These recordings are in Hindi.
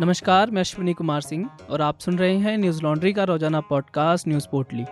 नमस्कार, मैं अश्विनी कुमार सिंह और आप सुन रहे हैं न्यूज़ लॉन्ड्री का रोज़ाना पॉडकास्ट न्यूज़ पोर्टली।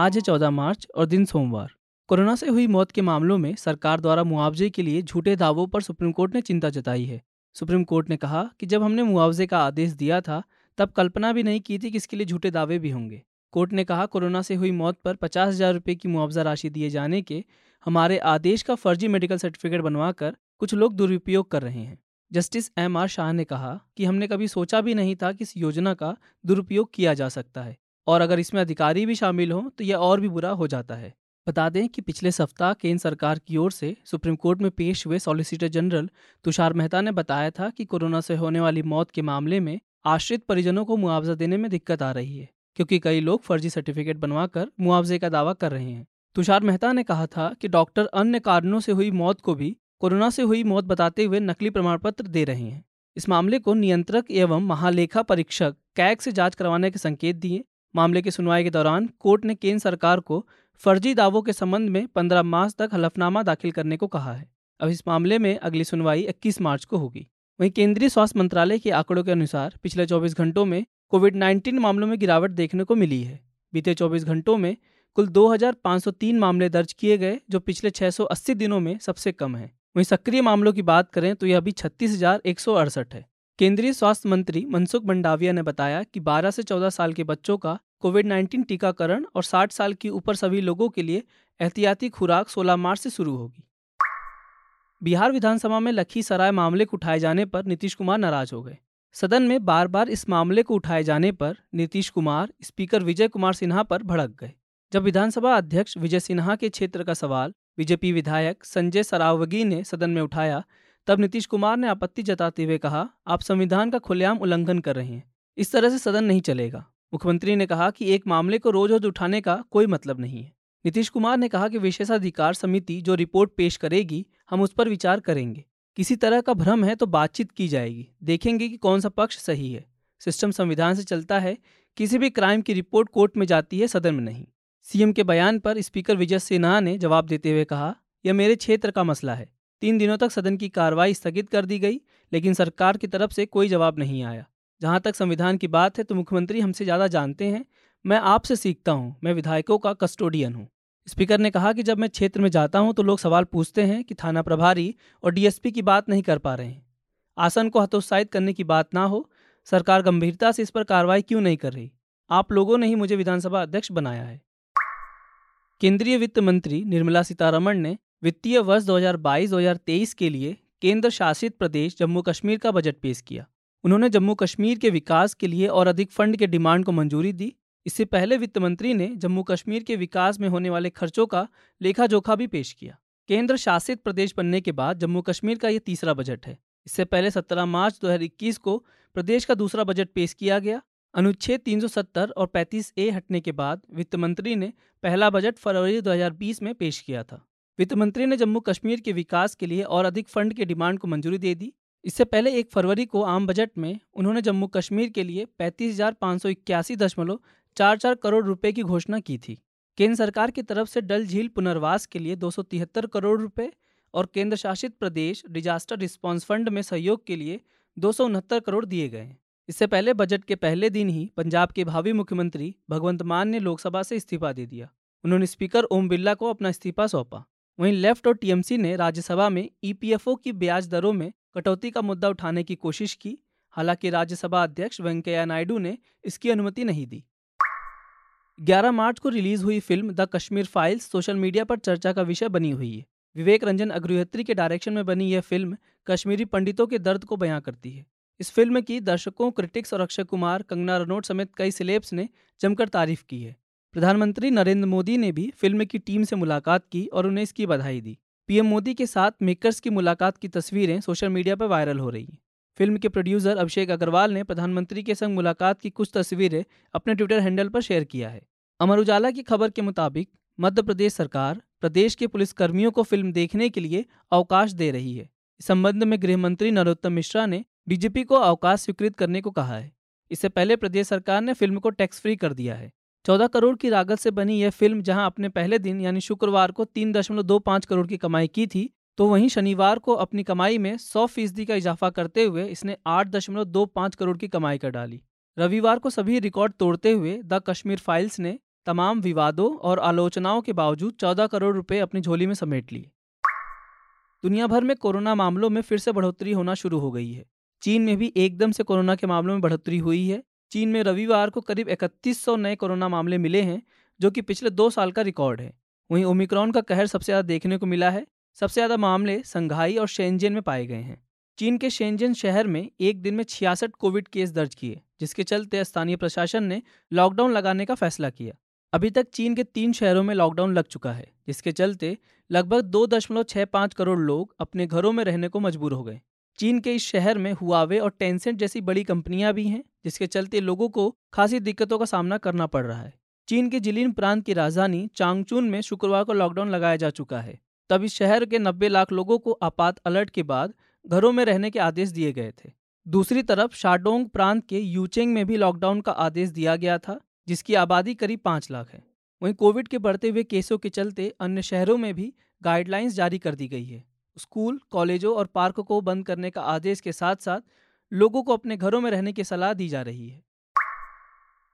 आज है चौदह मार्च और दिन सोमवार। कोरोना से हुई मौत के मामलों में सरकार द्वारा मुआवजे के लिए झूठे दावों पर सुप्रीम कोर्ट ने चिंता जताई है। सुप्रीम कोर्ट ने कहा कि जब हमने मुआवजे का आदेश दिया था, तब कल्पना भी नहीं की थी कि इसके लिए झूठे दावे भी होंगे। कोर्ट ने कहा, कोरोना से हुई मौत पर पचास हज़ार रुपये की मुआवजा राशि दिए जाने के हमारे आदेश का फर्जी मेडिकल सर्टिफिकेट बनवाकर कुछ लोग दुरुपयोग कर रहे हैं। जस्टिस एम आर शाह ने कहा कि हमने कभी सोचा भी नहीं था कि इस योजना का दुरुपयोग किया जा सकता है, और अगर इसमें अधिकारी भी शामिल हों तो यह और भी बुरा हो जाता है। बता दें कि पिछले सप्ताह केंद्र सरकार की ओर से सुप्रीम कोर्ट में पेश हुए सॉलिसिटर जनरल तुषार मेहता ने बताया था कि कोरोना से होने वाली मौत के मामले में आश्रित परिजनों को मुआवजा देने में दिक्कत आ रही है, क्योंकि कई लोग फर्जी सर्टिफिकेट बनवाकर मुआवजे का दावा कर रहे हैं। तुषार मेहता ने कहा था कि डॉक्टर अन्य कारणों से हुई मौत को भी कोरोना से हुई मौत बताते हुए नकली प्रमाण पत्र दे रहे हैं। इस मामले को नियंत्रक एवं महालेखा परीक्षक कैग से जाँच करवाने के संकेत दिए। मामले की सुनवाई के दौरान कोर्ट ने केंद्र सरकार को फर्जी दावों के संबंध में 15 मार्च तक हलफनामा दाखिल करने को कहा है। अब इस मामले में अगली सुनवाई 21 मार्च को होगी। वहीं केंद्रीय स्वास्थ्य मंत्रालय के आंकड़ों के अनुसार पिछले 24 घंटों में कोविड 19 मामलों में गिरावट देखने को मिली है। बीते 24 घंटों में कुल 2,503 मामले दर्ज किए गए जो पिछले 680 दिनों में सबसे कम है। वहीं सक्रिय मामलों की बात करें तो यह अभी छत्तीस है। केंद्रीय स्वास्थ्य मंत्री मनसुख मंडाविया ने बताया कि 12 से 14 साल के बच्चों का कोविड 19 टीकाकरण और 60 साल की ऊपर सभी लोगों के लिए एहतियाती खुराक 16 मार्च से शुरू होगी। बिहार विधानसभा में लखीसराय मामले को उठाए जाने पर नीतीश कुमार नाराज़ हो गए। सदन में बार बार इस मामले को उठाए जाने पर नीतीश कुमार, स्पीकर विजय कुमार सिन्हा पर भड़क गए। जब विधानसभा अध्यक्ष विजय सिन्हा के क्षेत्र का सवाल बीजेपी विधायक संजय सरावगी ने सदन में उठाया। तब नीतीश कुमार ने आपत्ति जताते हुए कहा, आप संविधान का खुलेआम उल्लंघन कर रहे हैं। इस तरह से सदन नहीं चलेगा। मुख्यमंत्री ने कहा कि एक मामले को रोज रोज उठाने का कोई मतलब नहीं है। नीतीश कुमार ने कहा कि विशेषाधिकार समिति जो रिपोर्ट पेश करेगी, हम उस पर विचार करेंगे। किसी तरह का भ्रम है तो बातचीत की जाएगी। देखेंगे कि कौन सा पक्ष सही है। सिस्टम संविधान से चलता है। किसी भी क्राइम की रिपोर्ट कोर्ट में जाती है, सदन में नहीं। सीएम के बयान पर स्पीकर विजय सिन्हा ने जवाब देते हुए कहा, यह मेरे क्षेत्र का मसला है। तीन दिनों तक सदन की कार्रवाई स्थगित कर दी गई, लेकिन सरकार की तरफ़ से कोई जवाब नहीं आया। जहाँ तक संविधान की बात है तो मुख्यमंत्री हमसे ज़्यादा जानते हैं। मैं आपसे सीखता हूँ, मैं विधायकों का कस्टोडियन हूँ। स्पीकर ने कहा कि जब मैं क्षेत्र में जाता हूँ तो लोग सवाल पूछते हैं कि थाना प्रभारी और डीएसपी की बात नहीं कर पा रहे हैं। आसन को हतोत्साहित करने की बात ना हो, सरकार गंभीरता से इस पर कार्रवाई क्यों नहीं कर रही? आप लोगों ने ही मुझे विधानसभा अध्यक्ष बनाया है। केंद्रीय वित्त मंत्री निर्मला सीतारमण ने वित्तीय वर्ष 2022-2023 के लिए केंद्र शासित प्रदेश जम्मू कश्मीर का बजट पेश किया। उन्होंने जम्मू कश्मीर के विकास के लिए और अधिक फंड के डिमांड को मंजूरी दी। इससे पहले वित्त मंत्री ने जम्मू कश्मीर के विकास में होने वाले खर्चों का लेखा जोखा भी पेश किया। केंद्र शासित प्रदेश बनने के बाद जम्मू कश्मीर का यह तीसरा बजट है। इससे पहले 17 मार्च 2021 को प्रदेश का दूसरा बजट पेश किया गया। अनुच्छेद 370 और 35 ए हटने के बाद वित्त मंत्री ने पहला बजट फरवरी 2020 में पेश किया था। वित्त मंत्री ने जम्मू कश्मीर के विकास के लिए और अधिक फंड के डिमांड को मंजूरी दे दी। इससे पहले एक फरवरी को आम बजट में उन्होंने जम्मू कश्मीर के लिए पैंतीस दशमलव चार चार करोड़ रुपए की घोषणा की थी। केंद्र सरकार की तरफ़ से डल झील पुनर्वास के लिए दो सौ तिहत्तर करोड़ रुपए और केंद्र शासित प्रदेश डिजास्टर रिस्पांस फंड में सहयोग के लिए दो सौ उनहत्तर करोड़ दिए गए इससे पहले बजट के पहले दिन ही पंजाब के भावी मुख्यमंत्री भगवंत मान ने लोकसभा से इस्तीफा दे दिया। उन्होंने स्पीकर ओम बिरला को अपना इस्तीफा सौंपा। वहीं लेफ़्ट और टीएमसी ने राज्यसभा में ईपीएफओ की ब्याज दरों में कटौती का मुद्दा उठाने की कोशिश की। हालाँकि राज्यसभा अध्यक्ष वेंकैया नायडू ने इसकी अनुमति नहीं दी। 11 मार्च को रिलीज़ हुई film the Kashmir files social media पर चर्चा का विषय बनी हुई है। विवेक रंजन अग्रहोत्री के डायरेक्शन में बनी यह फ़िल्म कश्मीरी पंडितों के दर्द को बयां करती है। इस फ़िल्म की दर्शकों, क्रिटिक्स और अक्षय कुमार, कंगना रनौत समेत कई सिलेब्स ने जमकर तारीफ़ की है। प्रधानमंत्री नरेंद्र मोदी ने भी फ़िल्म की टीम से मुलाकात की और उन्हें इसकी बधाई दी। पीएम मोदी के साथ मेकर्स की मुलाकात की तस्वीरें सोशल मीडिया पर वायरल हो रही हैं। फ़िल्म के प्रोड्यूसर अभिषेक अग्रवाल ने प्रधानमंत्री के संग मुलाकात की कुछ तस्वीरें अपने ट्विटर हैंडल पर शेयर किया है। अमर उजाला की खबर के मुताबिक, मध्य प्रदेश सरकार प्रदेश के पुलिसकर्मियों को फ़िल्म देखने के लिए अवकाश दे रही है। इस संबंध में गृह मंत्री नरोत्तम मिश्रा ने डीजीपी को अवकाश स्वीकृत करने को कहा है। इससे पहले प्रदेश सरकार ने फ़िल्म को टैक्स फ्री कर दिया है। चौदह करोड़ की लागत से बनी यह फ़िल्म जहाँ अपने पहले दिन यानी शुक्रवार को तीन दशमलव दो पाँच करोड़ की कमाई की थी तो वहीं शनिवार को अपनी कमाई में सौ फ़ीसदी का इजाफा करते हुए इसने 8.25 करोड़ की कमाई कर डाली। रविवार को सभी रिकॉर्ड तोड़ते हुए द कश्मीर फाइल्स ने तमाम विवादों और आलोचनाओं के बावजूद 14 करोड़ रुपए अपनी झोली में समेट लिए। दुनिया भर में कोरोना मामलों में फिर से बढ़ोतरी होना शुरू हो गई है। चीन में भी एकदम से कोरोना के मामलों में बढ़ोतरी हुई है। चीन में रविवार को करीब इकतीस नए कोरोना मामले मिले हैं, जो कि पिछले दो साल का रिकॉर्ड है। वहीं ओमिक्रॉन का कहर सबसे ज़्यादा देखने को मिला है। सबसे ज़्यादा मामले संघाई और शेंजेन में पाए गए हैं। चीन के शेंजेन शहर में एक दिन में छियासठ कोविड केस दर्ज किए, जिसके चलते स्थानीय प्रशासन ने लॉकडाउन लगाने का फैसला किया। अभी तक चीन के तीन शहरों में लॉकडाउन लग चुका है, जिसके चलते लगभग दो दशमलव छः पाँच करोड़ लोग अपने घरों में रहने को मजबूर हो गए। चीन के इस शहर में हुआवे और टेंसेंट जैसी बड़ी कंपनियाँ भी हैं, जिसके चलते लोगों को खासी दिक्कतों का सामना करना पड़ रहा है। चीन के जिलिन प्रांत की राजधानी चांगचून में शुक्रवार को लॉकडाउन लगाया जा चुका है। तब इस शहर के 90 लाख लोगों को आपात अलर्ट के बाद घरों में रहने के आदेश दिए गए थे। दूसरी तरफ़ शाडोंग प्रांत के यूचेंग में भी लॉकडाउन का आदेश दिया गया था, जिसकी आबादी करीब पाँच लाख है। वहीं कोविड के बढ़ते हुए केसों के चलते अन्य शहरों में भी गाइडलाइंस जारी कर दी गई है। स्कूल, कॉलेजों और पार्क को बंद करने का आदेश के साथ साथ लोगों को अपने घरों में रहने की सलाह दी जा रही है।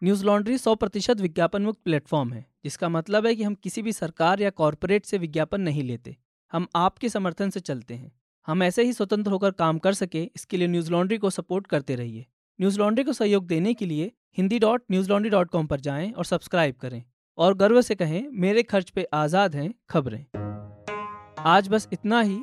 न्यूज़ लॉन्ड्री सौ प्रतिशत विज्ञापन मुक्त प्लेटफॉर्म है, जिसका मतलब है कि हम किसी भी सरकार या कॉरपोरेट से विज्ञापन नहीं लेते। हम आपके समर्थन से चलते हैं। हम ऐसे ही स्वतंत्र होकर काम कर सके, इसके लिए न्यूज़ लॉन्ड्री को सपोर्ट करते रहिए। न्यूज़ लॉन्ड्री को सहयोग देने के लिए Hindi dot news laundry dot com पर जाएँ और सब्सक्राइब करें। और गर्व से कहें, मेरे खर्च पे आज़ाद हैं खबरें। आज बस इतना ही।